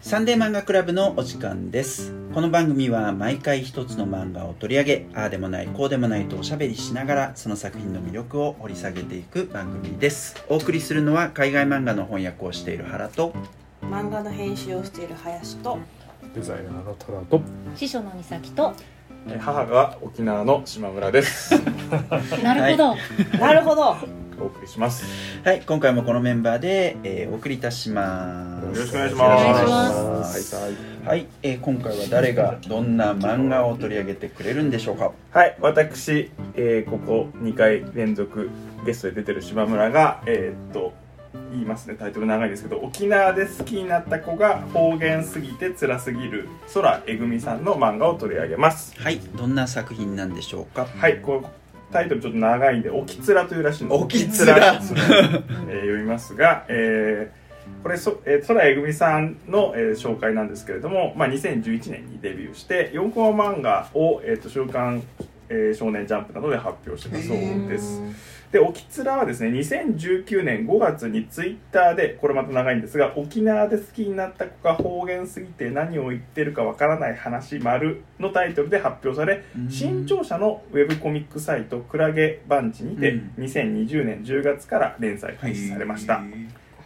サンデー漫画クラブのお時間です。この番組は毎回一つの漫画を取り上げああでもないこうでもないとおしゃべりしながらその作品の魅力を掘り下げていく番組です。お送りするのは海外漫画の翻訳をしている原と漫画の編集をしている林とデザイナーのトラと師匠の美咲とえー母が沖縄の島村です。なるほど、なるほどお送りします。はい今回もこのメンバーで、えーお送りいたします。よろしくお願いします。はいはい、えー今回は誰がどんな漫画を取り上げてくれるんでしょうか。はい私、えーここ2回連続ゲストで出てる島村がえーっと言いますね。タイトル長いですけど沖縄で好きになった子が方言すぎて辛すぎる空えぐみさんの漫画を取り上げます。はいどんな作品なんでしょうか。はいこうタイトルちょっと長いんで「おきつら」というらしいの。おきつら。おきつら。えー読みますが、えーこれそ、えー、空えぐみさんの、えー紹介なんですけれども、まあ、2011年にデビューして4コマ漫画を、えー、と週刊、えー少年ジャンプなどで発表してたそうですで、おきつらはですね、2019年5月にツイッターで、これまた長いんですが、沖縄で好きになった子が方言すぎて何を言ってるかわからない話丸のタイトルで発表されうん、新潮社のウェブコミックサイト、クラゲバンチにてうん、2020年10月から連載開始されました。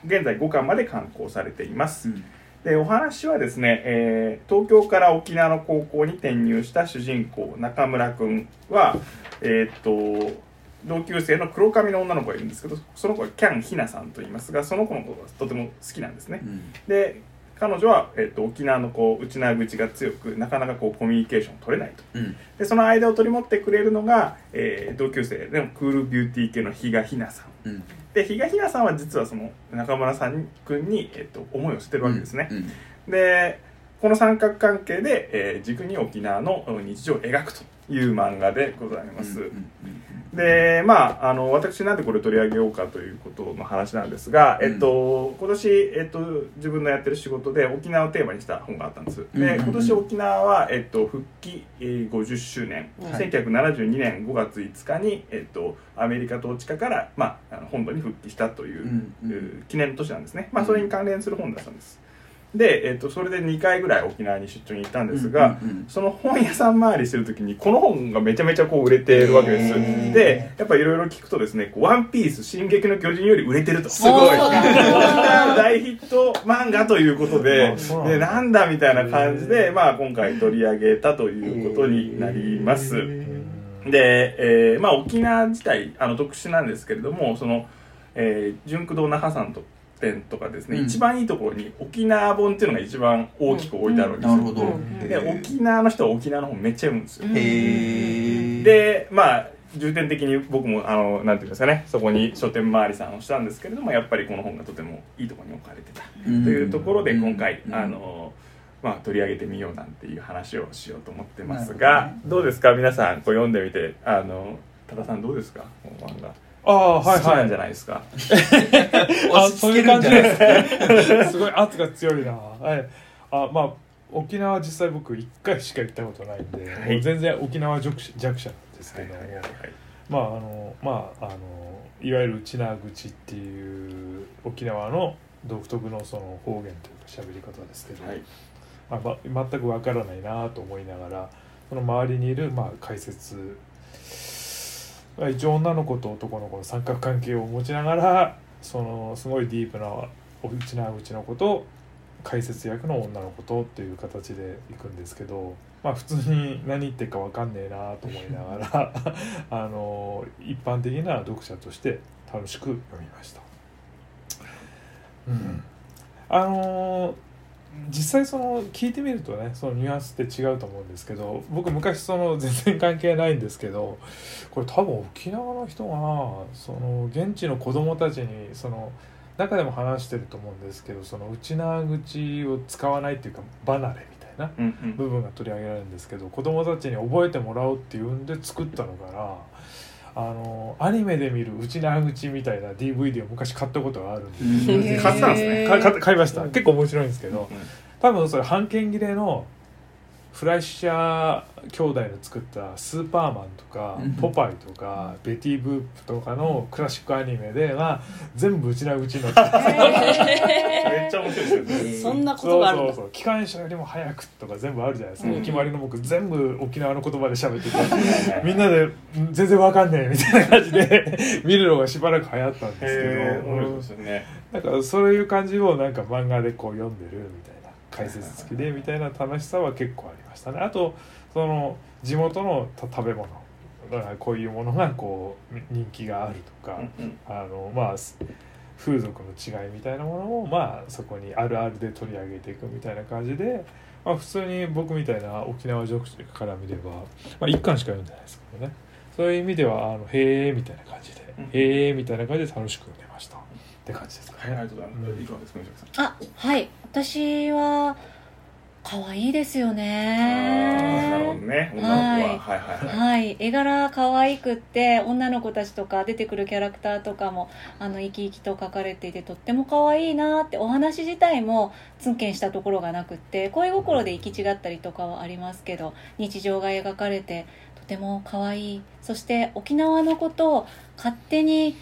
現在5巻まで刊行されています。うんでお話はですね、えー東京から沖縄の高校に転入した主人公中村君はえーっと同級生の黒髪の女の子がいるんですけどその子はキャンひなさんと言いますがその子のことがとても好きなんですね。うん。で彼女は、えーっと沖縄のこう内縄口が強くなかなかこうコミュニケーション取れないと。うん。でその間を取り持ってくれるのが、えー同級生でもクールビューティー系の比嘉ひなさん。うん。で比嘉ひなさんは実はその中村さん君に、えーっと思いを捨てるわけですね、うん。でこの三角関係で、えー軸に沖縄の日常を描くという漫画でございます、うんうんでまああの私なんでこれ取り上げようかということの話なんですが、うんえっと、今年、えっと、自分のやってる仕事で沖縄をテーマにした本があったんです。でうんうんうん今年沖縄は、えっと、復帰、えー50周年、はい。1972年5月5日に、えっと、アメリカ統治下から、まあ、本土に復帰したという、うんうんえー記念の年なんですね、まあ、それに関連する本だったんですで、えっと、それで2回ぐらい沖縄に出張に行ったんですが、うんうんうんその本屋さん回りしてる時にこの本がめちゃめちゃこう売れてるわけです。でやっぱいろいろ聞くとですね「こうワンピース進撃の巨人」より売れてると。すごい。大ヒット漫画ということででなんだみたいな感じで、まあ、今回取り上げたということになります。で、えーまあ、沖縄自体あの特殊なんですけれどもその、えー、純駆動那覇山と店とかですね、うん。一番いいところに沖縄本っていうのが一番大きく置いてあるわけですよ、なるほど。うん。で沖縄の人は沖縄の本めっちゃ読むんですよ、へー。でまあ重点的に僕もあのなんていうんですかねそこに書店回りさんをしたんですけれどもやっぱりこの本がとてもいいところに置かれてたというところでうん。今回、うん。あのまあ、取り上げてみようなんていう話をしようと思ってますながどうですか？皆さんこう読んでみてあの多田さんどうですか？この漫画ああはい好きなんじはいゃないですか、あ押し付けるんじですねすごい圧が強いな。はい。あまあ沖縄実際僕1回しか行ったことないんで、はい。全然沖縄弱者弱者なんですけど。も、はいはいはい。まああのまああのいわゆる内縄口っていう沖縄の独特のその方言というか喋り方ですけど、はい。まあま、全くわからないなと思いながらその周りにいる、まあ、解説まあ一応女の子と男の子の三角関係を持ちながらそのすごいディープな内縄口の子と解説役の女の子とっていう形で行くんですけど、まあ、普通に何言ってるかわかんねえなと思いながら あの一般的な読者として楽しく読みました。うん、あの実際その聞いてみるとねそのニュアンスって違うと思うんですけど僕昔その 全然関係ないんですけどこれ多分沖縄の人がその現地の子供たちにその中でも話してると思うんですけどその内縄口を使わないっていうか離れみたいな部分が取り上げられるんですけど子供たちに覚えてもらおうっていうんで作ったのかなあのアニメで見る内縄口みたいな DVD を昔買ったことがあるんで買ったんですね。か買買いました。結構面白いんですけど。うん。多分それ半券切れのフライッシャー兄弟の作った「スーパーマン」とかうん「ポパイ」とか「ベティ・ブープ」とかのクラシックアニメでが全部うちなうちのめっちゃ面白いですよねそんなことそうがあるんだ。そうそう機関車よりも早くとか全部あるじゃないですか、うん。お決まりの僕全部沖縄の言葉で喋ってて。みんなで「ん全然わかんねえ」みたいな感じで 見るのがしばらく流行ったんですけへえど、なん。かそういう感じをなんか漫画でこう読んでるみたいな解説付きでみたいな楽しさは結構ありましたね。あとその地元のた食べ物。だからこういうものがこう人気があるとか、あのまあす風俗の違いみたいなものをまあそこにあるあるで取り上げていくみたいな感じで、まあ、普通に僕みたいな沖縄女子から見れば、まあ、一巻しか読んでないですけどね。そういう意味ではあのへえみたいな感じで、うんへえみたいな感じで楽しく読って感じですか？はい、あねりがとうございます。うんいかがですか、みさん。あはい私は可愛いですよあーなるほどねね。女の子は、はい、はい、はい。はい絵柄可愛くって女の子たちとか出てくるキャラクターとかもあの生き生きと描かれていてとっても可愛いなってお話自体もツンケンしたところがなくって恋心で行き違ったりとかはありますけど日常が描かれてとても可愛いそして沖縄のことを勝手に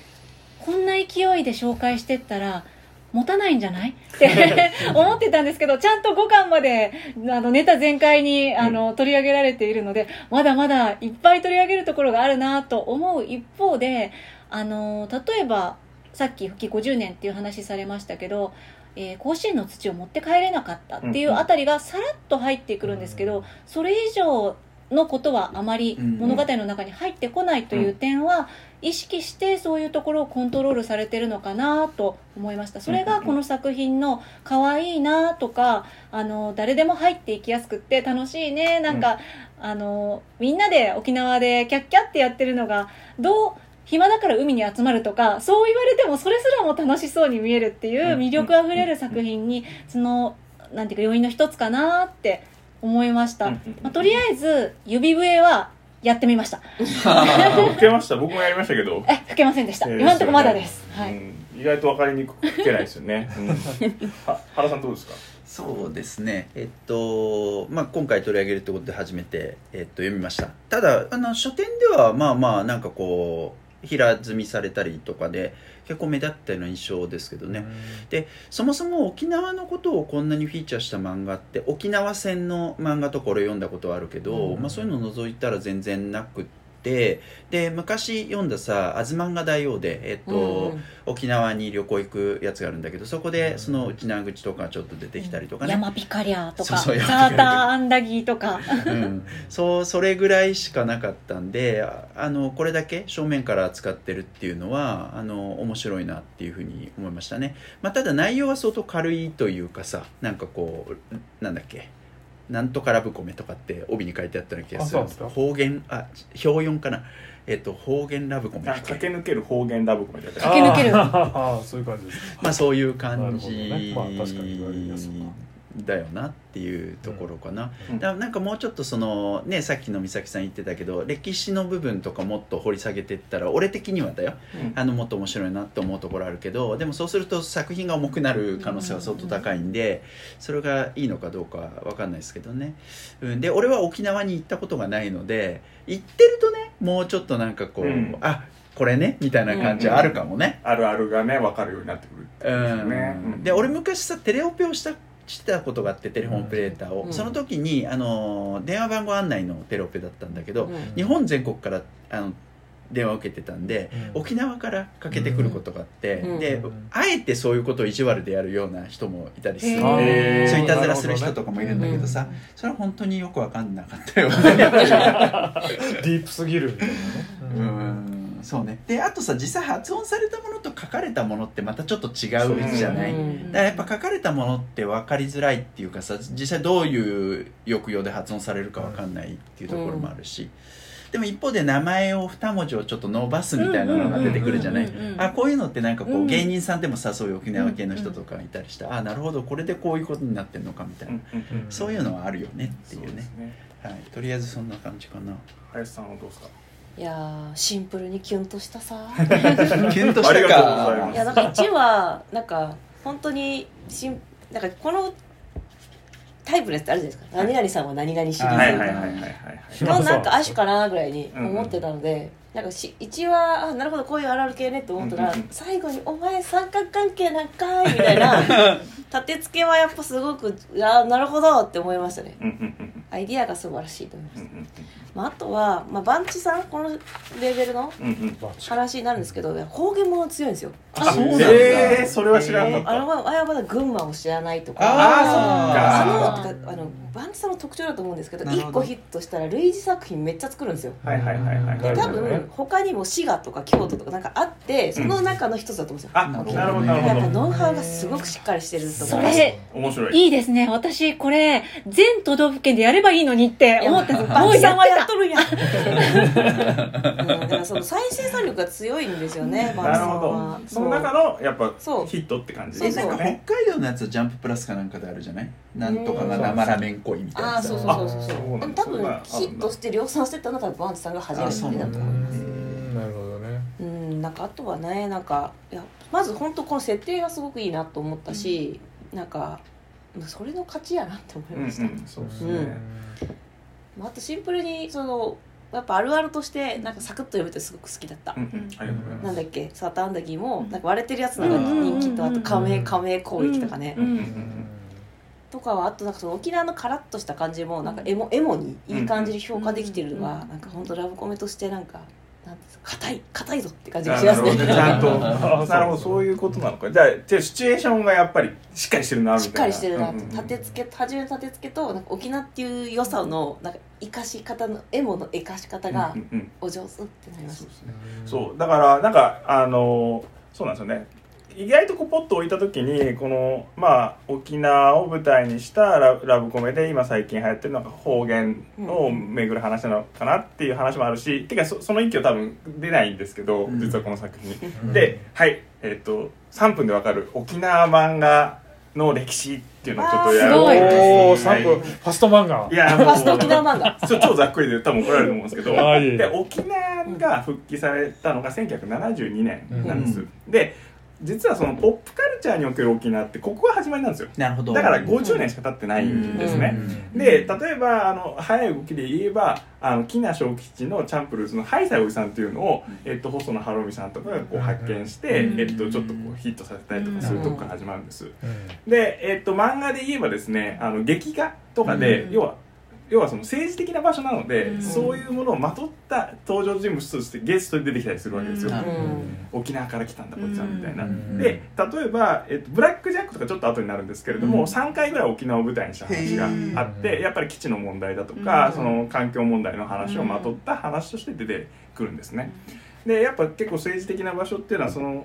こんな勢いで紹介してったら持たないんじゃない？って 思ってたんですけどちゃんと5巻まであのネタ全開にあの取り上げられているのでまだまだいっぱい取り上げるところがあるなと思う一方であの例えばさっき復帰50年っていう話されましたけど、えー甲子園の土を持って帰れなかったっていうあたりがさらっと入ってくるんですけどそれ以上のことはあまり物語の中に入ってこないという点は意識してそういうところをコントロールされてるのかなと思いました。それがこの作品の可愛いなとかあの誰でも入っていきやすくって楽しいね。なんか、あのみんなで沖縄でキャッキャってやってるのがどう暇だから海に集まるとかそう言われてもそれすらも楽しそうに見えるっていう魅力あふれる作品にそのなんていうか要因の一つかなって思いました、まあ、とりあえず指笛はやってみました。吹けました？僕もやりましたけど。え吹けませんでした、えー今のところまだです、はい、うん。意外と分かりにくく吹けないですよね。うん。は原さんどうですか？そうですね。えっと、まあ、今回取り上げるってことで初めて、えっと、読みました。ただあの書店ではまあまあなんかこう平積みされたりとかで結構目立ったような印象ですけどね、そもそも沖縄のことをこんなにフィーチャーした漫画って沖縄戦の漫画とか俺読んだことはあるけど、うん。まあ、そういうのを除いたら全然なくってで昔読んださ「あずまんが大王で」えっとうん沖縄に旅行行くやつがあるんだけどそこうん。でその内縄口とかちょっと出てきたりとかね、山ピカリャとかそうそうサーターアンダギーとか。うん、そうそれぐらいしかなかったんでああのこれだけ正面から扱ってるっていうのはあの面白いなっていうふうに思いましたね、まあ、ただ内容は相当軽いというかさなんかこうなんだっけなんとかラブコメとかって帯に書いてあったような気がする方言あ表四かな。えっと方言ラブコメ。駆け抜ける方言ラブコメ駆け抜ける。ああそういう感じですまあそういう感じ。ね。まあ確かに言われやすいなだよなっていうところかな、うん。だからなんかもうちょっとそのねさっきの美咲さん言ってたけど歴史の部分とかもっと掘り下げていったら俺的にはだよ。うん。あのもっと面白いなって思うところあるけどでもそうすると作品が重くなる可能性は相当高いんでそれがいいのかどうかは分かんないですけどね、うん、で俺は沖縄に行ったことがないので行ってるとねもうちょっとなんかこう、うん。あこれね？みたいな感じはあるかもね、あるあるがね分かるようになってくるでね。うん。で俺昔さテレオペをしたしてたことがあってテレフォンオペレーターを、うん。その時にあの電話番号案内のテレオペだったんだけど、うん。日本全国からあの電話を受けてたんで、うん。沖縄からかけてくることがあって、うん。でうんあえてそういうことを意地悪でやるような人もいたりする。そういたずらする人とかもいるんだけどさ、うん。それは本当によく分かんなかったよ。ね ディープすぎるみたいなね。うんそうね。であとさ実際発音されたものと書かれたものってまたちょっと違うじゃない、うん。だからやっぱ書かれたものって分かりづらいっていうかさ実際どういう抑揚で発音されるか分かんないっていうところもあるし、でも一方で名前を2文字をちょっと伸ばすみたいなのが出てくるじゃない？あこういうのってなんかこう、うん。芸人さんでもさそういう沖縄系の人とかいたりして、あなるほどこれでこういうことになってるのかみたいな、うんうんうんそういうのはあるよねってそいううねね。はい、とりあえずそんな感じかな。林さんはどうですか？いやーシンプルにキュンとしたさ。キュンとしたか。いやなんか1話なんか本当にしんなんかこのタイプのやつってあるじゃないですか。何々さんは何々シリーズ。はいはいはいはいはいはいのなんか亜種かなぐらいに思ってたので、なんかし1話あなるほどこういうあるある系ねって思ったら、うんうんうん。最後に「お前三角関係なんかい」みたいな 立て付けはやっぱすごくあなるほどって思いましたね。うんうんうんアイディアが素晴らしいと思いました、うんうんまあ、あとは、まあ、バンチさんこのレベルのうんうん。話になるんですけど方言も強いんですよ。あそうなんだ。えーそれは知らなか。ったあれはあれはまだ群馬を知らないとか。ああのてか。あのバンチさんの特徴だと思うんですけどど。1個ヒットしたら類似作品めっちゃ作るんですよ。はいはいはいはい。で多分他にも滋賀とか京都とかなんかあってその中の一つだと思うんですよ、あなるほどなるほやっぱどノウハウがすごくしっかりしてるとそ思いま面白い。いいですね。私これ全都道府県でやればいいのにって思ってた。バンチさんはやっとるるやん、うん、だからその再生産力が強いんですよねバンチさんなるほはど。その中のやっぱそう。ヒットって感じで。すかね。北海道のやつはジャンププラスかなんかであるじゃない？なんとかが生ラーメン恋みたいなああそうそうそうそう。あそうでも多分ヒットして量産してたのは多分バンチさんが初めてだ。と思いますうんなるほどねうんなんかあとはねなんかいやまず本当この設定がすごくいいなと思ったし、なんかそれの勝ちやなって思いうんうました、んそうですね。うん。まあ、あとシンプルにそのやっぱあるあるとしてなんかサクッと読めてすごく好きだった、うんうん。ありがとうございます。なんだっけ？サタンダギもなんか割れてるやつのが人気とあと加盟加盟攻撃とかね、うん。うん。うん。とかはあとなんかその沖縄のカラッとした感じもなんかエモエモにいい感じに評価できてるのがなんか本当ラブコメとしてなんかなんですか？硬い硬いぞって感じがしますねなるほどね。ちゃんと。あ なるほど。そういうことなのか。じゃあじゃあシチュエーションがやっぱりしっかりしてるなみたいな。しっかりしてるなとうんうんうん。立て付け初めの立て付けとなんか沖縄っていう良さのなんか生かし方のエモの生かし方がうんうんうん。お上手ってなりましたそうですね。そう。だからなんかあのそうなんですよね意外とこうポッと置いた時にこのまあ沖縄を舞台にしたララブコメで今最近流行ってるのが方言を巡る話なのかなっていう話もあるし、てかそその一挙多分出ないんですけど、うん。実はこの作品、うん。ではいえっ、と3分でわかる沖縄漫画の歴史っていうのをちょっとやろうあーすごい。おおはい。3分。ファスト漫画。いやファスト沖縄漫画。ちょ超ざっくりで多分怒られると思うんですけどあいえいえで沖縄が復帰されたのが1972年なんです、うで実はそのポップカルチャーにおける沖縄ってここが始まりなんですよ。なるほど。だから50年しか経ってないんですね、うん。で例えばあの早い動きで言えばあの木名小吉のチャンプルーズのハイサイおじさんっていうのを、えっと、細野晴臣さんとかがこう発見して、うん。えっと、ちょっとこうヒットさせたりとかするとこから始まるんです、うん。で、えっと、漫画で言えばですねあの劇画とかで、うん。要は要はその政治的な場所なので、うん。そういうものをまとった登場人物としてゲストで出てきたりするわけですよ、なるほど沖縄から来たんだこいつはみたいな、うん。で例えば、えっと、ブラック・ジャックとかちょっと後になるんですけれども、うん。3回ぐらい沖縄を舞台にした話があって、やっぱり基地の問題だとか、うん。その環境問題の話をまとった話として出てくるんですね。でやっぱ結構政治的な場所っていうのはその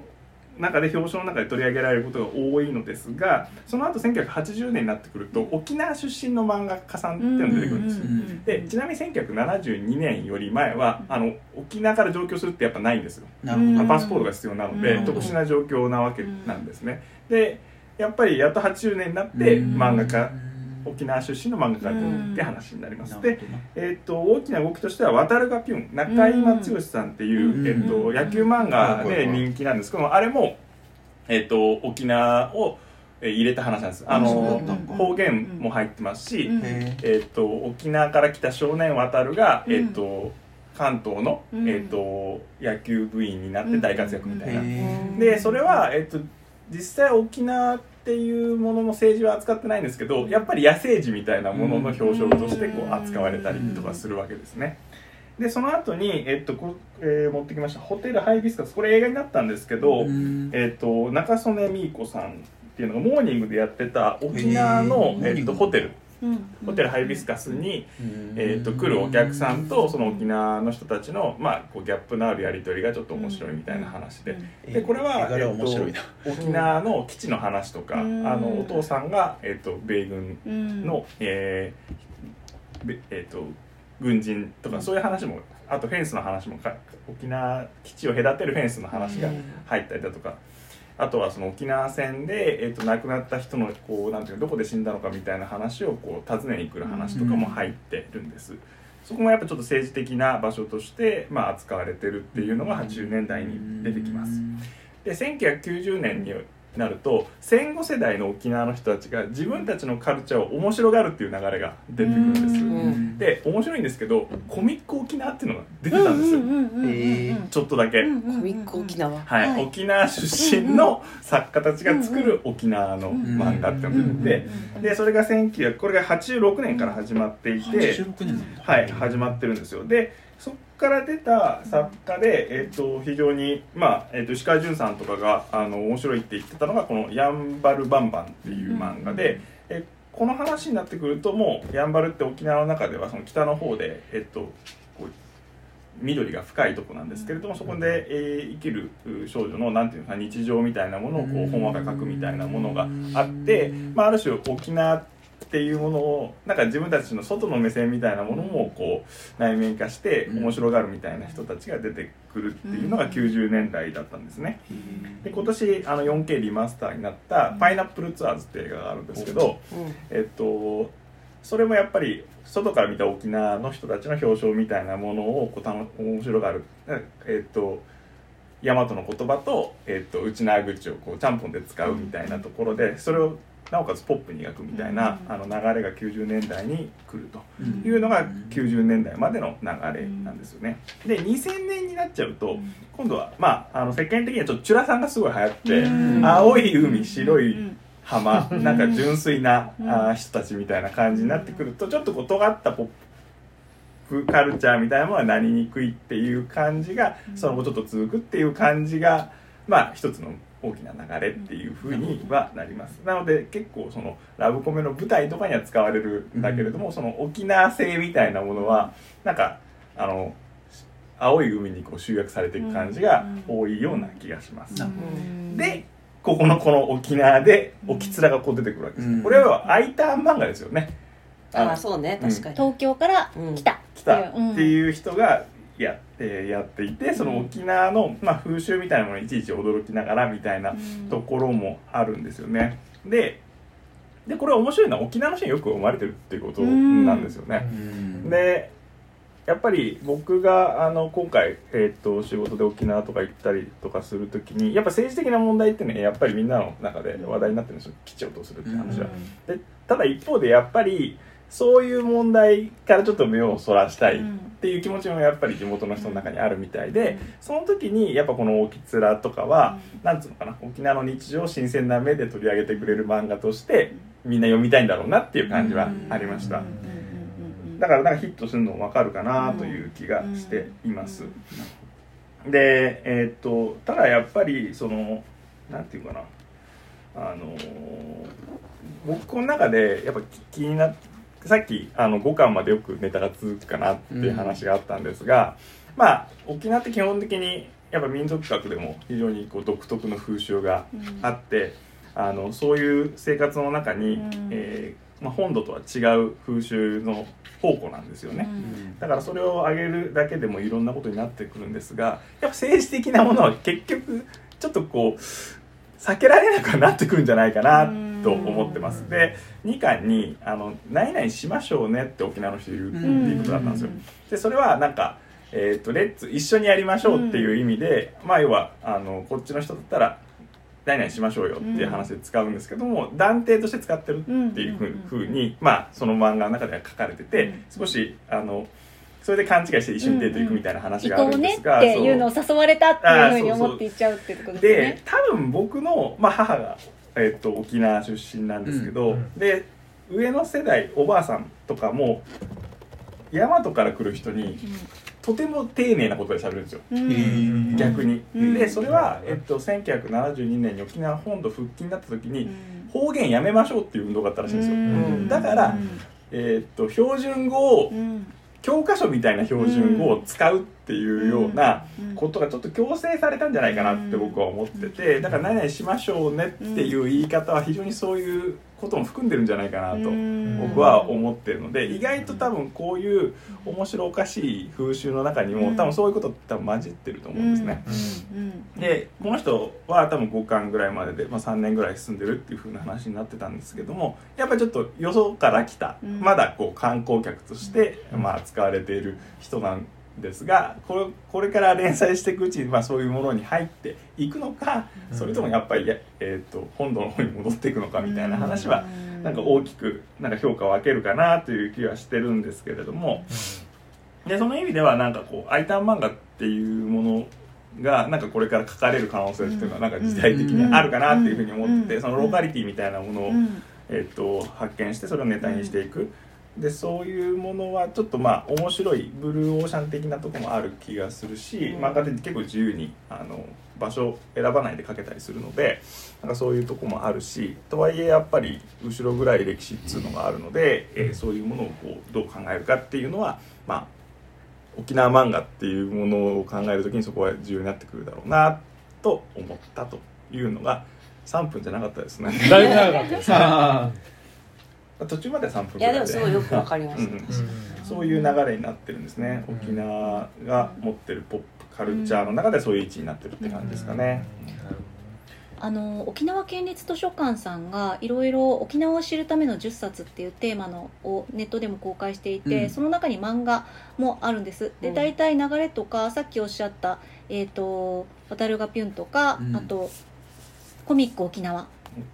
中で表彰の中で取り上げられることが多いのですがその後1980年になってくると沖縄出身の漫画家さんっていうのが出てくるんですよ。んでちなみに1972年より前はあの沖縄から上京するってやっぱないんですよ。なるほどまあ、パスポートが必要なので、うん。特殊な状況なわけなんですね。でやっぱりやっと80年になってうん。漫画家沖縄出身の漫画家って話になります。でえっと大きな動きとしては「渡るがピュン」中井松義さんっていう、うんえっと野球漫画で人気なんです。けどあれも、えっと沖縄をえー入れた話なんです。あの方言も入ってますし、うん。へえっと沖縄から来た少年渡るが、うん。えっと関東の、うん。えっと野球部員になって大活躍みたいな。えでそれは、えっと実際沖縄っていうものの政治は扱ってないんですけどやっぱり野生児みたいなものの表彰としてこう扱われたりとかするわけですね。でその後に、えっとこえー持ってきました「ホテルハイビスカス」これ映画になったんですけど、うん。えっと中曽根美子さんっていうのがモーニングでやってた沖縄の、えっとホテル。うんホテルハイビスカスに、うん。えー、と来るお客さんとその沖縄の人たちの、まあ、こうギャップのあるやり取りがちょっと面白いみたいな話で。でこれは、えっと沖縄の基地の話とか、うん。あのお父さんが、えっと米軍うん。の、えーべえっと軍人とかそういう話もあとフェンスの話もか沖縄基地を隔てるフェンスの話が入ったりだとか。あとはその沖縄戦で、えっと亡くなった人のこうなんていうのどこで死んだのかみたいな話をこう訪ねに来る話とかも入ってるんです、そこもやっぱちょっと政治的な場所として、まあ、扱われてるっていうのが80年代に出てきます。で1990年になると戦後世代の沖縄の人たちが自分たちのカルチャーを面白がるっていう流れが出てくるんですで面白いんですけどコミック沖縄っていうのが出てたんですよ、ちょっとだけ、コミック沖縄。はい、はい。沖縄出身の作家たちが作る沖縄の漫画っていうのが出ててでそれが1900これが86年から始まっていて、86年なんだはい、始まってるんですよ。でから出た作家で、えっと非常に、まあえっと石川潤さんとかがあの面白いって言ってたのがこの「やんばるバンバン」っていう漫画で、えこの話になってくるともうやんばるって沖縄の中ではその北の方で、えっとこう緑が深いとこなんですけれどもそこで、えー生きるう少女のなんていうのかな日常みたいなものをこうほん。わか書くみたいなものがあって、まあ、ある種沖縄っていうものをなんか自分たちの外の目線みたいなものもこう内面化して面白がるみたいな人たちが出てくるっていうのが90年代だったんですね。で今年あの 4K リマスターになった「パイナップルツアーズ」っていう映画があるんですけど、うん。えっと、それもやっぱり外から見た沖縄の人たちの表彰みたいなものをこう楽面白がる、えっと、大和の言葉と、えっと、内縄口をこうちゃんぽんで使うみたいなところでそれをなおかつポップに描くみたいな、あの流れが90年代に来るというのが90年代までの流れなんですよね。で2000年になっちゃうと今度は、まあ、あの世間的にはちょっとチュラさんがすごい流行ってうん。青い海白いうん。浜なんか純粋なあー人たちみたいな感じになってくるとちょっとこう尖ったポップカルチャーみたいなものはなりにくいっていう感じがその後ちょっと続くっていう感じがまあ一つの大きな流れっていうふうにはなります。なので結構そのラブコメの舞台とかには使われるんだけれどもその沖縄性みたいなものはなんかあの青い海にこう集約されていく感じが多いような気がします。でここのこの沖縄で沖面がこう出てくるわけです、うん。これは I ターン漫画ですよね。ああそうね。確かに。東京から来た来たってういう人がや,、えーやっていてその沖縄の、まあ、風習みたいなものにいちいち驚きながらみたいなところもあるんですよね。ででこれ面白いのは沖縄の人によく思われてるっていうことなんですよね、うん。でやっぱり僕があの今回、えー、と仕事で沖縄とか行ったりとかするときにやっぱ政治的な問題ってねやっぱりみんなの中で話題になってるんですよ。基地をどうするって話は。でただ一方でやっぱりそういう問題からちょっと目をそらしたいっていう気持ちもやっぱり地元の人の中にあるみたいでその時にやっぱこの「沖面」とかはなんつうのかな沖縄の日常を新鮮な目で取り上げてくれる漫画としてみんな読みたいんだろうなっていう感じはありました。だからなんかヒットするのも分かるかなという気がしています。で、えーっとただやっぱりそのなんていうかな。あのー僕この中でやっぱ気になさっきあの5巻までよくネタが続くかなっていう話があったんですが、まあ沖縄って基本的にやっぱ民族学でも非常にこう独特の風習があって、あのそういう生活の中に、うん。えーまあ、本土とは違う風習の宝庫なんですよね。だからそれを上げるだけでもいろんなことになってくるんですがやっぱ政治的なものは結局ちょっとこう避けられなくなってくるんじゃないかなと思ってます。で2巻にあの「何々しましょうね」って沖縄の人言うっていうことだったんですよ。でそれはなんか「えー、とレッツ一緒にやりましょう」っていう意味で、まあ要はあのこっちの人だったら「何々しましょうよ」っていう話で使うんですけども、断定として使ってるっていうふうに、まあその漫画の中では書かれてて、少しあのそれで勘違いして一緒にデート行くみたいな話があ行こうん。ねるですが、っていうのを誘われたっていうふうに思って行っちゃうってことですよでね。多分僕の、まあ、母が、えっと沖縄出身なんですけど、うんで上の世代おばあさんとかも大和から来る人にとても丁寧なことで喋るんですよ。うん。ー。逆に、うん。でそれは、えっと、1972年に沖縄本土復帰になった時に、うん。方言やめましょうっていう運動があったらしいんですよ、うん。だからえっと標準語をうん。教科書みたいな標準語を使うっていうようなうんことがちょっと強制されたんじゃないかなって僕は思っててだから何々しましょうねっていう言い方は非常にそういうことも含んでるんじゃないかなとうん。僕は思ってるので意外と多分こういう面白おかしい風習の中にも多分そういうことって多分混じってると思うんですね。うんでこの人は多分5巻ぐらいまでで、まあ、3年ぐらい住んでるっていう風な話になってたんですけどもやっぱりちょっとよそから来た、うん。まだこう観光客として、まあ、使われている人なんですがこれこれから連載していくうちに、まあ、そういうものに入っていくのかそれともやっぱり、やえー、と本土の方に戻っていくのかみたいな話はなんか大きくなんか評価を分けるかなという気はしてるんですけれども。でその意味ではなんかこう「アイタン漫画」っていうものがなんかこれから書かれる可能性っていうのはなんか時代的にあるかなっていうふうに思っててそのローカリティみたいなものを、えー、と発見してそれをネタにしていく。でそういうものはちょっとまあ面白いブルーオーシャン的なとこもある気がするし、漫画って結構自由にあの場所を選ばないで書けたりするのでなんかそういうとこもあるしとはいえやっぱり後ろぐらい歴史っていうのがあるので、えーそういうものをこうどう考えるかっていうのはまあ沖縄漫画っていうものを考える時にそこは重要になってくるだろうなと思ったというのが3分じゃなかったですね。だいぶ長かったですね。あ 途中まで3分いぐらいで。やでもすごいよくわかりました、そういう流れになってるんですね、沖縄が持ってるポップカルチャーの中でそういう位置になってるって感じですかね、あの沖縄県立図書館さんがいろいろ沖縄を知るための10冊っていうテーマのをネットでも公開していて、うん。その中に漫画もあるんです。でうん。大体流れとかさっきおっしゃった「えー、と渡るがピュン」とか、うん。あと「コミック沖縄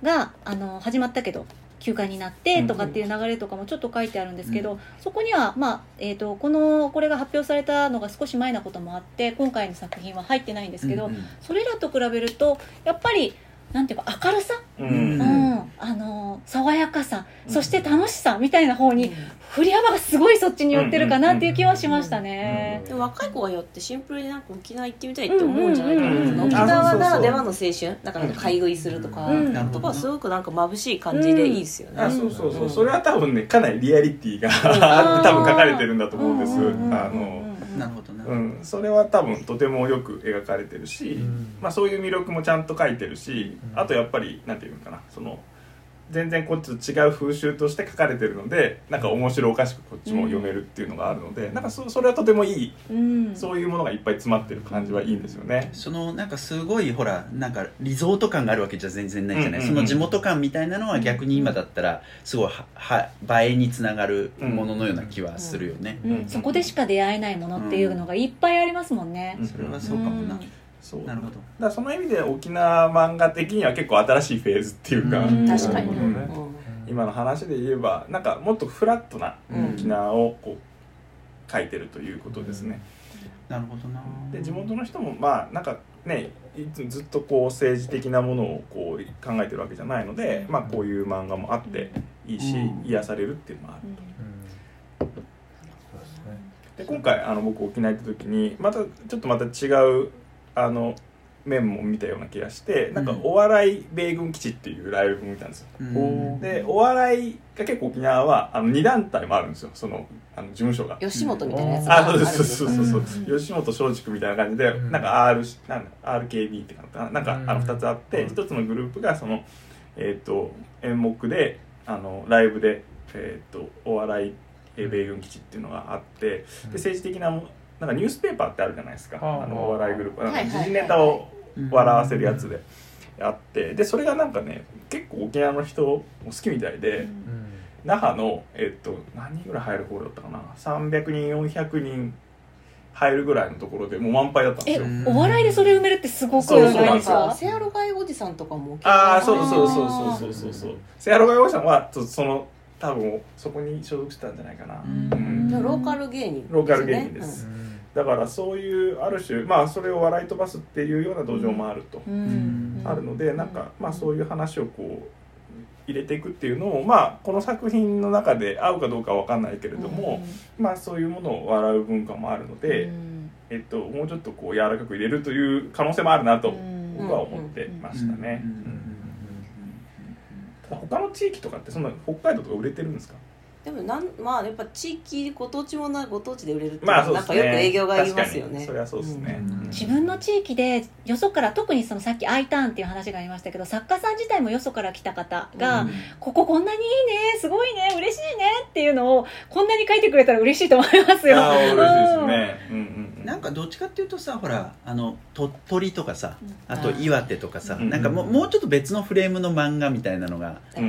が」あの始まったけど休刊になってとかっていう流れとかもちょっと書いてあるんですけど、うそこには、まあえー、とこのこれが発表されたのが少し前なこともあって今回の作品は入ってないんですけど、うんうん。それらと比べるとやっぱりなんていうか明るさ、うん。うん。うん。あの爽やかさ、うん。そして楽しさみたいな方に振り幅がすごいそっちに寄ってるかなっていう気はしましたね。でも若い子がよってシンプルになんか沖縄行ってみたいって思うんじゃない？かな、うんうんうんうん。沖縄ならではの青春？だから買い食いするとか、うん。とかすごくなんか眩しい感じでいいですよね、あそうそうそう、うん。それは多分ねかなりリアリティがあって多分書かれてるんだと思うんです、うんうんうんうんあのなるほどな、うん、それは多分とてもよく描かれてるし、うん。まあ、そういう魅力もちゃんと書いてるし、うん。あとやっぱりなんていうのかなその全然こっちと違う風習として書かれてるのでなんか面白おかしくこっちも読めるっていうのがあるので、なんかそそれはとてもいいうん。そういうものがいっぱい詰まってる感じはいいんですよね。そのなんかすごいほらなんかリゾート感があるわけじゃ全然ないじゃない、うんうんうん。その地元感みたいなのは逆に今だったらすごいはは映えにつながるもののような気はするよね、うん。そこでしか出会えないものっていうのがいっぱいありますもんね。うん。それはそうかもな、うんそう。なるほど。だからその意味で沖縄漫画的には結構新しいフェーズっていうか、うん。確かに、ねうん。今の話で言えばなんかもっとフラットな沖縄をこう書いてるということですね。なるほどな。で地元の人もまあなんかねいつずっとこう政治的なものをこう考えてるわけじゃないので、まあ、こういう漫画もあっていいし、うん。癒されるっていうのもあるうん。そうですねで今回あの僕沖縄行った時にまたちょっとまた違うあの面も見たような気がしてなんかうんお笑い米軍基地っていうライブも見たんですよ。うん。でお笑いが結構沖縄はあの2団体もあるんですよそのあの事務所が。吉本みたいなやつがああるそうですそうそうそうそう、うん。吉本松竹みたいな感じで、うん。なんか R なんだ RKB ってかな。なんか、うん。あの2つあってうん。一つのグループがそのえっ、と演目であのライブでえっ、とお笑いえー米軍基地っていうのがあってで政治的なもなんかニュースペーパーってあるじゃないですか、あのお笑いグループ。時事ネタを笑わせるやつで。あって。でそれがなんかね結構沖縄の人も好きみたいで、うん。那覇の、えっと、何人ぐらい入るホールだったかな。300人400人入るぐらいのところでもう満杯だったんでえすよ。うんお笑いでそれ埋めるってすごくそうないそう。なんですかセアロガイおじさんとかもああそううそうそうそうそうそうそう。セアロガイオーシャンはそその多分そこに所属してたんじゃないかな、うん。うん。ローカル芸人、ローカル芸人です。うんだからそういうある種まあそれを笑い飛ばすっていうような土壌もあると、うん。あるのでなんかまあそういう話をこう入れていくっていうのをまあこの作品の中で合うかどうかは分かんないけれども、まあそういうものを笑う文化もあるので、うん。えっと、もうちょっとこう柔らかく入れるという可能性もあるなとうん。僕は思ってましたね。他の地域とかってそん。な北海道とか売れてるん。ですかでもなんまあやっぱ地域ご当地もなご当地で売れるってまあそうなんかよく営業が言いますよね。確かに。それはそうですね、うん。自分の地域でよそから特にそのさっき I ターンっていう話がありましたけど作家さん自体もよそから来た方が、うん。こここんなにいいねすごいね嬉しいねっていうのをこんなに書いてくれたら嬉しいと思いますよ。ああ嬉しいですね、うんうんなんかどっちかっていうとさほらあの鳥取とかさあと岩手とかさうん。なんかもうもうちょっと別のフレームの漫画みたいなのが田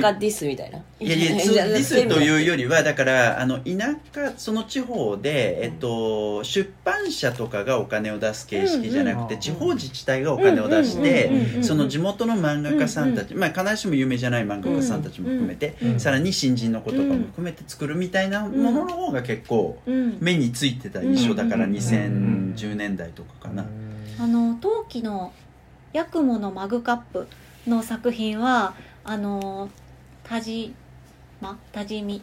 舎ディスみたいな。いやいや、ディスというよりは、だから、あの、田舎、その地方で、えっと、出版社とかがお金を出す形式じゃなくて、うん。地方自治体がお金を出して、んその地元の漫画家さんたち、まあ、必ずしも有名じゃない漫画家さんたちも含めて、うんさらに新人の子とかも含めて作るみたいなものの方が結構、うん。目についてた印象だから、うん2010年代とかかな。あの陶器のヤクモのマグカップの作品はあの田島田島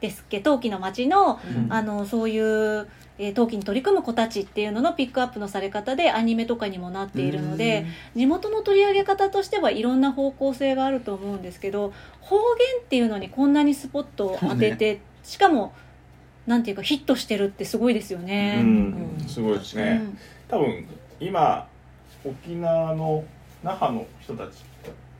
ですっけ陶器の町のうん。あのそういう、えー陶器に取り組む子たちっていうののピックアップのされ方でアニメとかにもなっているので地元の取り上げ方としてはいろんな方向性があると思うんですけど方言っていうのにこんなにスポットを当てて、しかもなんていうかヒットしてるってすごいですようね。ん。すごいですね。うん。多分今沖縄の那覇の人た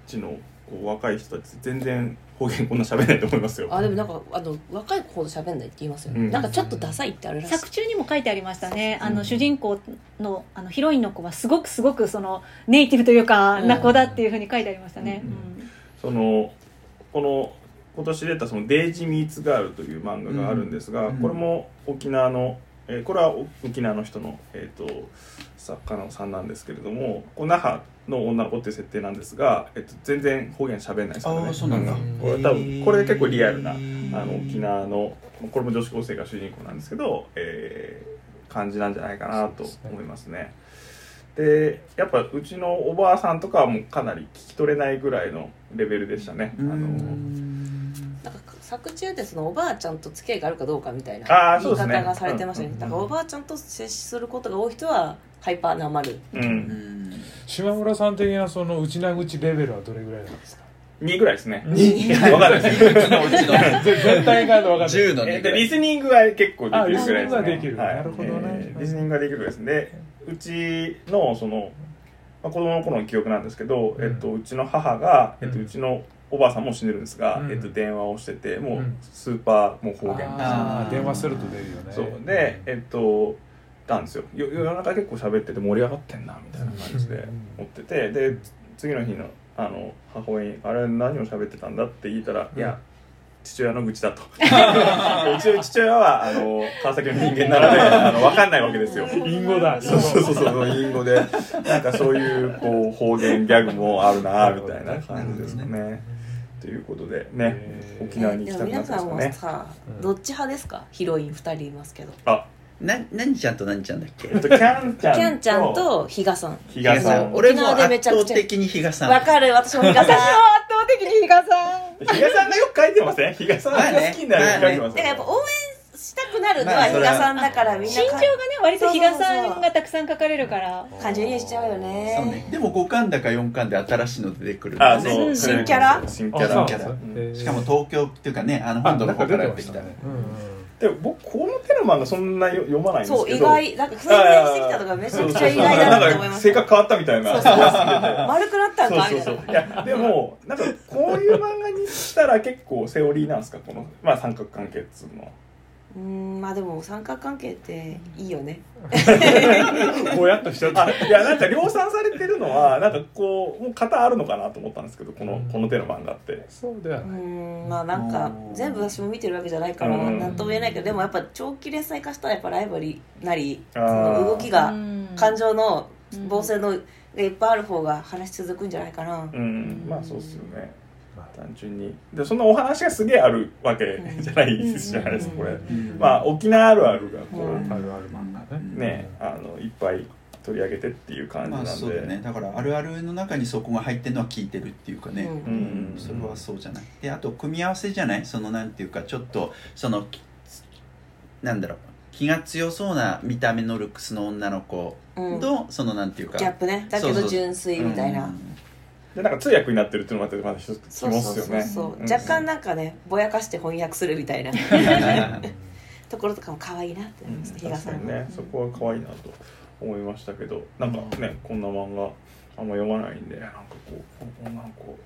ちのこう若い人たち全然方言こんな喋れないと思いますよ。あでもなんかあの若い子ほど喋んないって言いますよね、うん。なんかちょっとダサいってあるらしい。作中にも書いてありましたね。あの、うん主人公のあのヒロインの子はすごくすごくそのネイティブというか、うん。な子だっていうふうに書いてありましたね、うん。そのこの今年出たその「デイジ・ミーツ・ガール」という漫画があるんですが、うんこれも沖縄の、えーこれは沖縄の人の、えー、と作家のさんなんですけれども那覇の女の子っていう設定なんですが、えっと全然方言喋んないですからねああ、そうなんだ。これ多分これ結構リアルなあの沖縄のこれも女子高生が主人公なんですけど、えー感じなんじゃないかなと思いますね。でやっぱうちのおばあさんとかはもうかなり聞き取れないぐらいのレベルでしたね。あうの作中でそのおばあちゃんと付き合いがあるかどうかみたいな言いあーそうですね。方がされてましたね。うん。だからおばあちゃんと接することが多い人はハイパーなまる。う、うん。ん島村さん的なその内な口レベルはどれぐらいなんですか？2ぐらいですね。2わかんないです。うちのうちの。全体が分かんない。10の2えリスニングは結構できるぐらいですね。あリスニングはできるはい。なるほどね。えーリスニングができるぐらいですね。でうちのその、まあ、子供の頃の記憶なんですけど、うん。えっとうちの母が、えっとうん。うちのおばあさんも死んでるんですが、うん。えっと電話をしててもううん。スーパーもう方言です。あー。電話すると出るよね。そう。でえっとたんですよ。よ夜中結構喋ってて盛り上がってんなみたいな感じで思っててで次の日のあの母親に「あれ何を喋ってたんだ?」って言ったら「うん。いや父親の愚痴だ」と。うちの父親はあの川崎の人間なのであの分かんないわけですよ。隠語だ。そうそうそうそう隠語で。なんかそういうこう方言ギャグもあるなみたいな感じですかねということでね沖縄に行きでもたくな皆ってますかね。さんもさ、うん。どっち派ですか？ヒロイン2人いますけど。あな何ちゃんと何ちゃんだっけ？えっとキャンちゃんとキャンちゃんと比嘉さん。比嘉さん。俺も沖縄でめ圧ちゃくちゃ倒的に比嘉さん。わかる私も比嘉さん私も圧倒的に比嘉さん。比嘉さんがよく書いてません？比嘉さんが好きになる書いてますだからやっぱ応援したくなるのはは。比嘉さんだからみんな身長がね割と比嘉さんがたくさん書かれるから。感情移入しちゃうよそうね。ねでも5巻だか4巻で新しいの出てくるんあそう。新キャラ？新キャラ。しかも東京っていうかねあのあ本土の方からやってきたで僕この手の漫画そんなよ読まないんですけど。そう意外。なんか訓練してきたとかめちゃくちゃ意外だなと思いまなんしたか性格変わったみたいな。そうそう丸くなったんかみたいなそうそうそう。いやでもなんかこういう漫画にしたら結構セオリーなんですか？この、まあ、三角関係っつうのはうーんまあでも三角関係っていいよね。ぼやっとしちゃった。あいやなんか量産されてるのはなんかこうもう型あるのかなと思ったんですけどこのこの手の漫画って。そうではうないーんまあなんか全部私も見てるわけじゃないからうん。何とも言えないけどでもやっぱ長期連載化したらやっぱライバルになりその動きがうん。感情のうん。防戦のがいっぱいある方が話続くんじゃないかな。うん。まあそうっすよね単純に。でそのお話がすげえあるわけじゃないですじゃないですかこれ。うん。まあ沖縄あるあるがこう、うん。あるある漫画ね。ねあのいっぱい取り上げてっていう感じなんで、まあそうだね。だからあるあるの中にそこが入ってるのは聞いてるっていうかね、うん。うん。それはそうじゃない。であと組み合わせじゃない？そのなんていうかちょっとそのきなんだろう。気が強そうな見た目のルックスの女の子うん。と、そのなんていうか。ギャップね。だけど純粋みたいな。うんでなんか通訳になってるっていうのもまたまた一つきそうますよね。そうそうそうう。ん。若干なんかねぼやかして翻訳するみたいな。ところとかも可愛いなってなりますね比嘉さんも確かにね。そこは可愛いなと思いましたけど。なんかねこんな漫画あんま読まないんでなんかこう女の子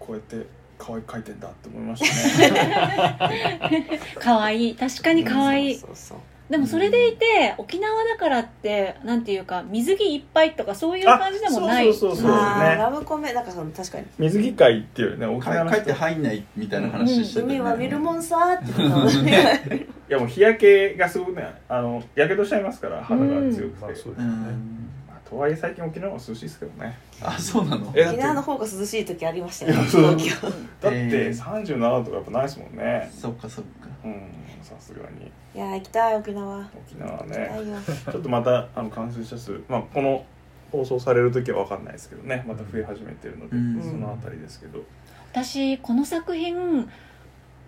こうやって可愛く描いてんだって思いましたね。可愛い。確かに可愛い。そうそうそうでもそれでいて沖縄だからってなんていうか水着いっぱいとかそういう感じでもない。あそうそうそうそうねラブコメなんかその確かに水着会っていうね沖縄の人帰って入んないみたいな話してたね海は見るもんさーって言ってたいやもう日焼けがすごくねあのやけどしちゃいますから肌が強くて、まあそううですねとはいえ最近沖縄は涼しいですけどね。あそうなの？えだって沖縄の方が涼しい時ありましたよいやそう。東京。だってえー。37度とかやっぱないですもんね。そっかそっか。うんさすがに。いやー行きたい沖縄。行沖縄はきたねいよ。ちょっとまたあの感染者数まあこの放送される時は分かんないですけどね。また増え始めてるので、うん。そのあたりですけど、私この作品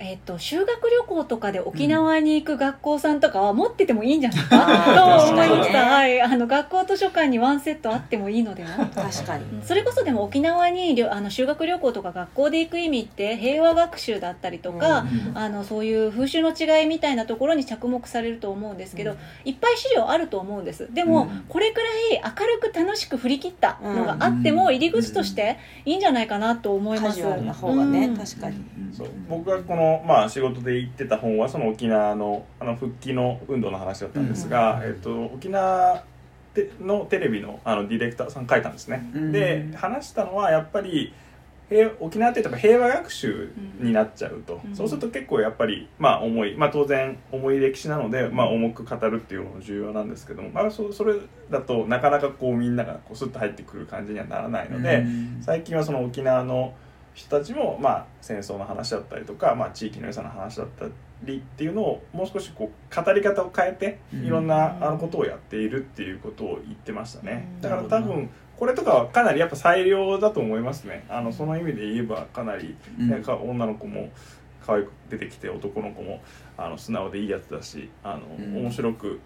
えっと修学旅行とかで沖縄に行く学校さんとかは持っててもいいんじゃないかあとー思いました、確かにね。はい、あの学校図書館にワンセットあってもいいのでは。確かに。うんそれこそでも沖縄にりょあの修学旅行とか学校で行く意味って平和学習だったりとか、うん。あのそういう風習の違いみたいなところに着目されると思うんですけど、いっぱい資料あると思うんです。でも、うん。これくらい明るく楽しく振り切ったのがあっても、うん。入り口としていいんじゃないかなと思います、カジュアルな方がねうん。確かに。そう。僕がこの、まあ、仕事で行ってた本はその沖縄のあの復帰の運動の話だったんですが、えっと、沖縄でのテレビのあのディレクターさん書いたんですね、うん。で話したのはやっぱり平沖縄って言ったら平和学習になっちゃうと、うん。そうすると結構やっぱり、まあ、重い、まあ、当然重い歴史なので、まあ、重く語るっていうのも重要なんですけども、まあ、そそれだとなかなかこうみんながこうスッと入ってくる感じにはならないので、うん。最近はその沖縄の人たちも、まあ、戦争の話だったりとか、まあ、地域の良さの話だったりっていうのをもう少しこう語り方を変えてうん。いろんなあのことをやっているっていうことを言ってましたね。うん。だから多分これとかはかなりやっぱ最良だと思いますね。あのその意味で言えばかなり、うん。ねか女の子も可愛く出てきて男の子もあの素直でいいやつだしあの、うん。面白く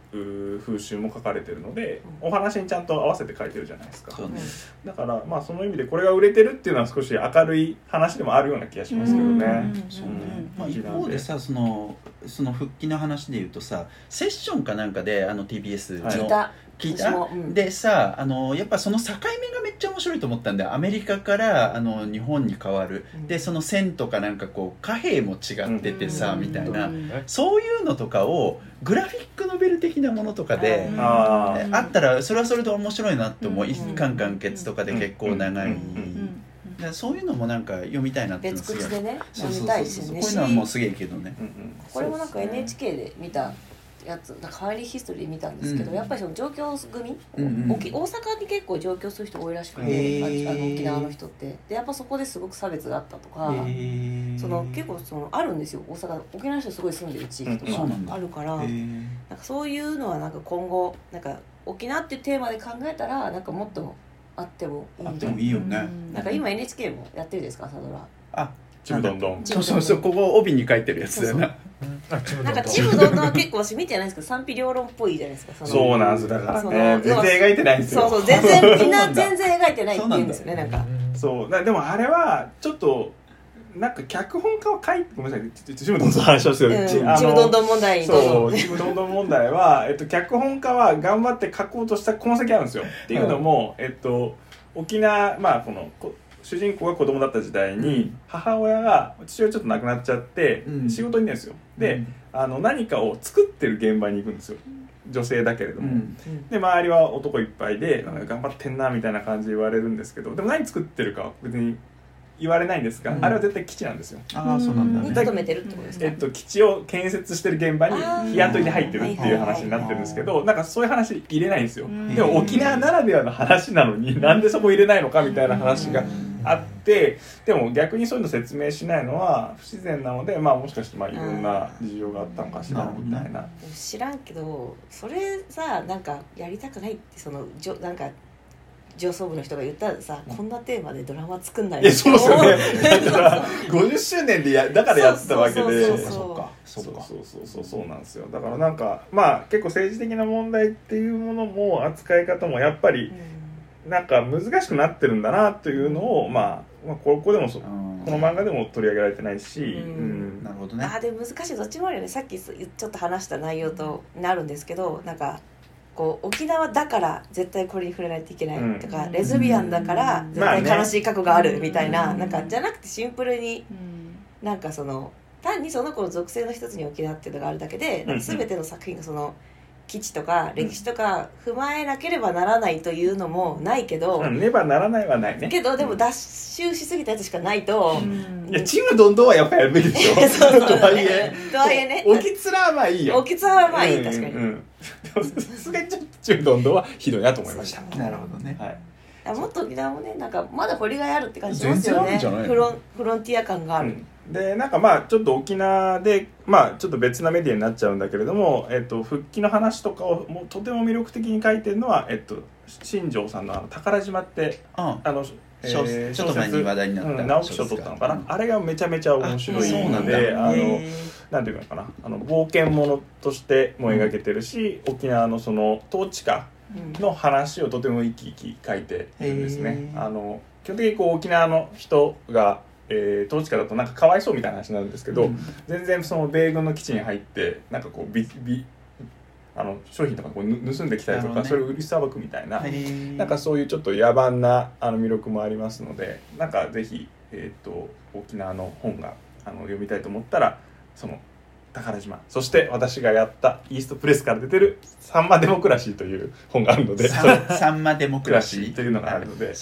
風習も書かれてるのでお話にちゃんと合わせて書いてるじゃないですか。ね。だからまあその意味でこれが売れてるっていうのは少し明るい話でもあるような気がしますけどね。うん。そうね。うん。まあ、一方でさそのその復帰の話で言うとさセッションかなんかであの TBS の、はい聞いた？うん。でさあのやっぱその境目がめっちゃ面白いと思ったんだよ。アメリカからあの日本に変わる、うん。でその線とかなんかこう貨幣も違っててさ、うん。みたいな、うんそういうのとかをグラフィックノベル的なものとかで、うん。あったらそれはそれで面白いなって思う、うん。一巻完結とかで結構長い、うん。うん。でそういうのもなんか読みたいなっていうの別口でねそうそう読みたいそうそうですよね。こういうのはもうすげえけどね。うんうんこれもなんか NHK で見たやつなんか帰りヒストリーで見たんですけど、うん。やっぱりその上京組、うんうん。沖大阪に結構上京する人多いらしくへてー。ああの沖縄の人って。でやっぱそこですごく差別があったとか、へー。その結構そのあるんですよ。大阪沖縄の人すごい住んでる地域とかうんそうなんだ。あるから、へなんーかそういうのはなんか今後なんか沖縄っていうテーマで考えたらなんかもっとあってもいいあってんじゃない？もいいよね、うんなんか今 NHK もやってるですか朝ドラ。あちむどんどん。そうそうそう。ここ帯に書いてるやつだよなあちむなん。かどんどんチームどん。は結構私見てないんですけど賛否両論っぽいじゃないですか？そうなんです。だからね全然描いてないんですよ。そうそう全然みんな全然描いてないって言うんですよねなんか。そう。だでもあれはちょっとなんか脚本家を書いてごめんなさい。ちむどんどんの話をしてる、うちあのームどんどん問題そう、ちむどんどん問題は、えっと、脚本家は頑張って書こうとした痕跡あるんですよ。っていうのも、えっと、沖縄、まあ、この、こ主人公が子供だった時代に、うん。母親が、父親ちょっと亡くなっちゃって、うん。仕事に出るんですよ。で、あの、何かを作ってる現場に行くんですよ。女性だけれども。うん。で、周りは男いっぱいで、頑張ってんな、みたいな感じで言われるんですけど、でも何作ってるかは別に言われないんですが、うん。あれは絶対基地なんですよ。ああそうなんだにねとどめてるってことですか？えっと、基地を建設してる現場に日雇いで入ってるっていう話になってるんですけどなんかそういう話入れないんですよ。うん。でも沖縄ならではの話なのになんでそこ入れないのかみたいな話があってでも逆にそういうの説明しないのは不自然なのでまあもしかしてまあいろんな事情があったのかしらみたいな。知らんけどそれさなんかやりたくないってそのじょなんか上層部の人が言ったらさこんなテーマでドラマ作んないいやそうですよね。っ てだから50周年でやだからやってたわけで。そうそうそうそう。か。そそううかそうそうそうそうなんですよ。だからなんかまあ結構政治的な問題っていうものも扱い方もやっぱりうんなんか難しくなってるんだなというのを、まあ、まあここでもそこうん。の漫画でも取り上げられてないし、うん。うん。なるほどね。あーでも難しい。どっちもあるよね。さっきちょっと話した内容となるんですけどなんかこう沖縄だから絶対これに触れないといけないとか、うん。レズビアンだからうん。絶対まあね。悲しい過去があるみたいな、うん。なんかじゃなくてシンプルにうん。なんかその単にその子の属性の一つに沖縄っていうのがあるだけで、うんうん。全ての作品がその基地とか歴史とか踏まえなければならないというのもないけど、うんねばならないはないね。けどでも脱臭しすぎたやつしかないと、うん。いやちむどんどんはやっぱやるべきでしょ。そうそう。とはいえ。とはいえね。おきつらはまあいいよおきつはまあいい確かに、うん。さすがにちょっとちむどんどんはひどいなと思いました。なるほどね。はい。あもっと沖縄もねなんかまだ掘りがいあるって感じしますよね。フロンフロンティア感がある、うんでなんかまあちょっと沖縄でまあちょっと別なメディアになっちゃうんだけれども、えっと、復帰の話とかをもうとても魅力的に書いてるのは、えっと、新庄さんのあの宝島ってああ。の、小ちょっと前に話題になったうん直木賞取ったのかな、うんあれがめちゃめちゃ面白いそうなんだ。のであのへなんていうのかな？あの冒険ものとしても描けてるし、沖縄のその統治下うんの話をとても生き生き書いてるんですね。あの基本的にこう沖縄の人が、えー統治下だとなんかかわいそうみたいな話になるんですけど、うん。全然その米軍の基地に入ってなんかこうビビあの商品とかこうぬ盗んできたりとか、ね。それを売りさばくみたいな、なんかそういうちょっと野蛮なあの魅力もありますのでなんかぜひ、えー、と沖縄の本があの読みたいと思ったらその宝島。そして私がやったイーストプレスから出てる「サンマデモクラシー」という本があるのでサンサンマデモクラシー。というのがあるので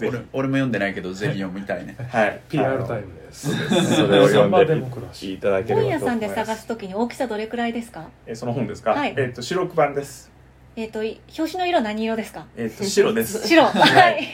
俺俺も読んでないけどぜひ読みたいね。はい。PR タイムです。それを読んサンマデでモクラシー。いただければと本屋さんで探すときに大きさどれくらいですか？えその本ですか、はい。えっ、と白黒版です。えっ、とい表紙の色何色ですか？えっ、と白です。白。はい。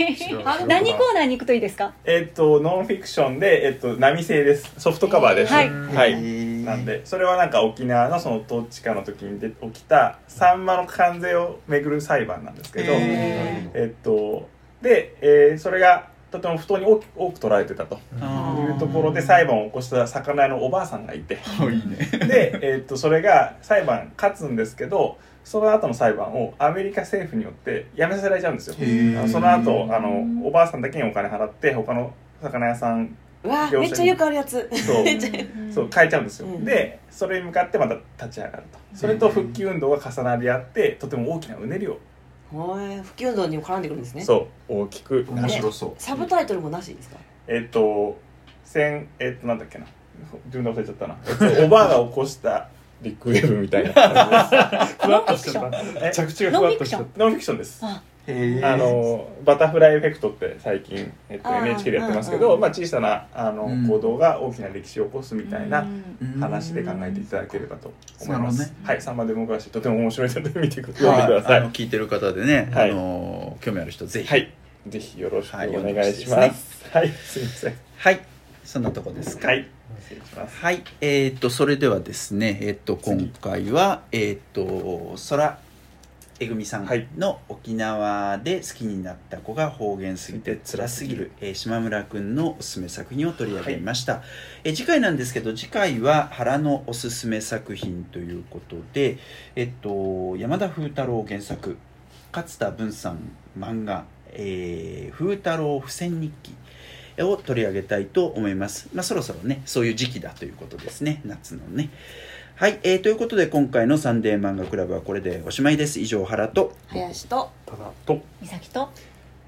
何コーナーに行くといいですか？えっ、とノンフィクションでえっ、と波製です。ソフトカバーです。はい。はいなんでそれはなんか沖縄のその統治下の時にで起きたサンマの関税をめぐる裁判なんですけど、へえっとで、えーそれがとても不当に多く多く取られてたとあいうところで裁判を起こした魚屋のおばあさんがいてで、えっとそれが裁判勝つんですけどその後の裁判をアメリカ政府によってやめさせられちゃうんですよ。その後あのおばあさんだけにお金払って他の魚屋さんうわめっちゃよくあるやつ。そう。そう変えちゃうんですよ、うん。でそれに向かってまた立ち上がると。それと復帰運動が重なり合ってとても大きなうねりを、おい普及運動にも絡んでくるんですね。そう大きく。面白そう。サブタイトルもなしですか？えっと千えっとなんだっけな。自分で忘れちゃったな、えっと、おばあが起こしたビッグウェーブみたいな ふわっとしちゃった。え着地がふわっとしちゃっノンフィクション。ですあのバタフライエフェクトって最近、えっと、NHK でやってますけど、うんうんまあ、小さなあのうん。行動が大きな歴史を起こすみたいなうん。話で考えていただければと思います。ねはい、サンマデモクラシーとても面白いので見てください。聞いてる方でね、はい。あの興味ある人ぜひ。はい、ぜひよろしくおはい願いします。はい、すみません。はい。そんなとこですか。はい、失礼します。はい、えー、とそれではですね、えー、と今回は、えー、と空えぐみさんはいの沖縄で好きになった子が方言すぎて辛すぎる、えー島村くんのおすすめ作品を取り上げました、えー次回なんですけど次回は原のおすすめ作品ということで、えっと、山田風太郎原作勝田文さん漫画「えー風太郎付箋日記」を取り上げたいと思います。まあ、そろそろね、そういう時期だということですね、夏のね。はい、えー、ということで今回のサンデー漫画クラブはこれでおしまいです。以上、原と。林とただと美咲と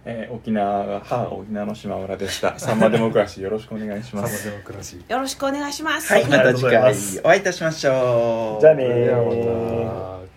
えー沖縄が母が沖縄の島村でした。サンマデモクラシーよろしくお願いしサマます。デモクラシーよろしくお願いしますはい、また次回お会いいたしましょう。じゃあね。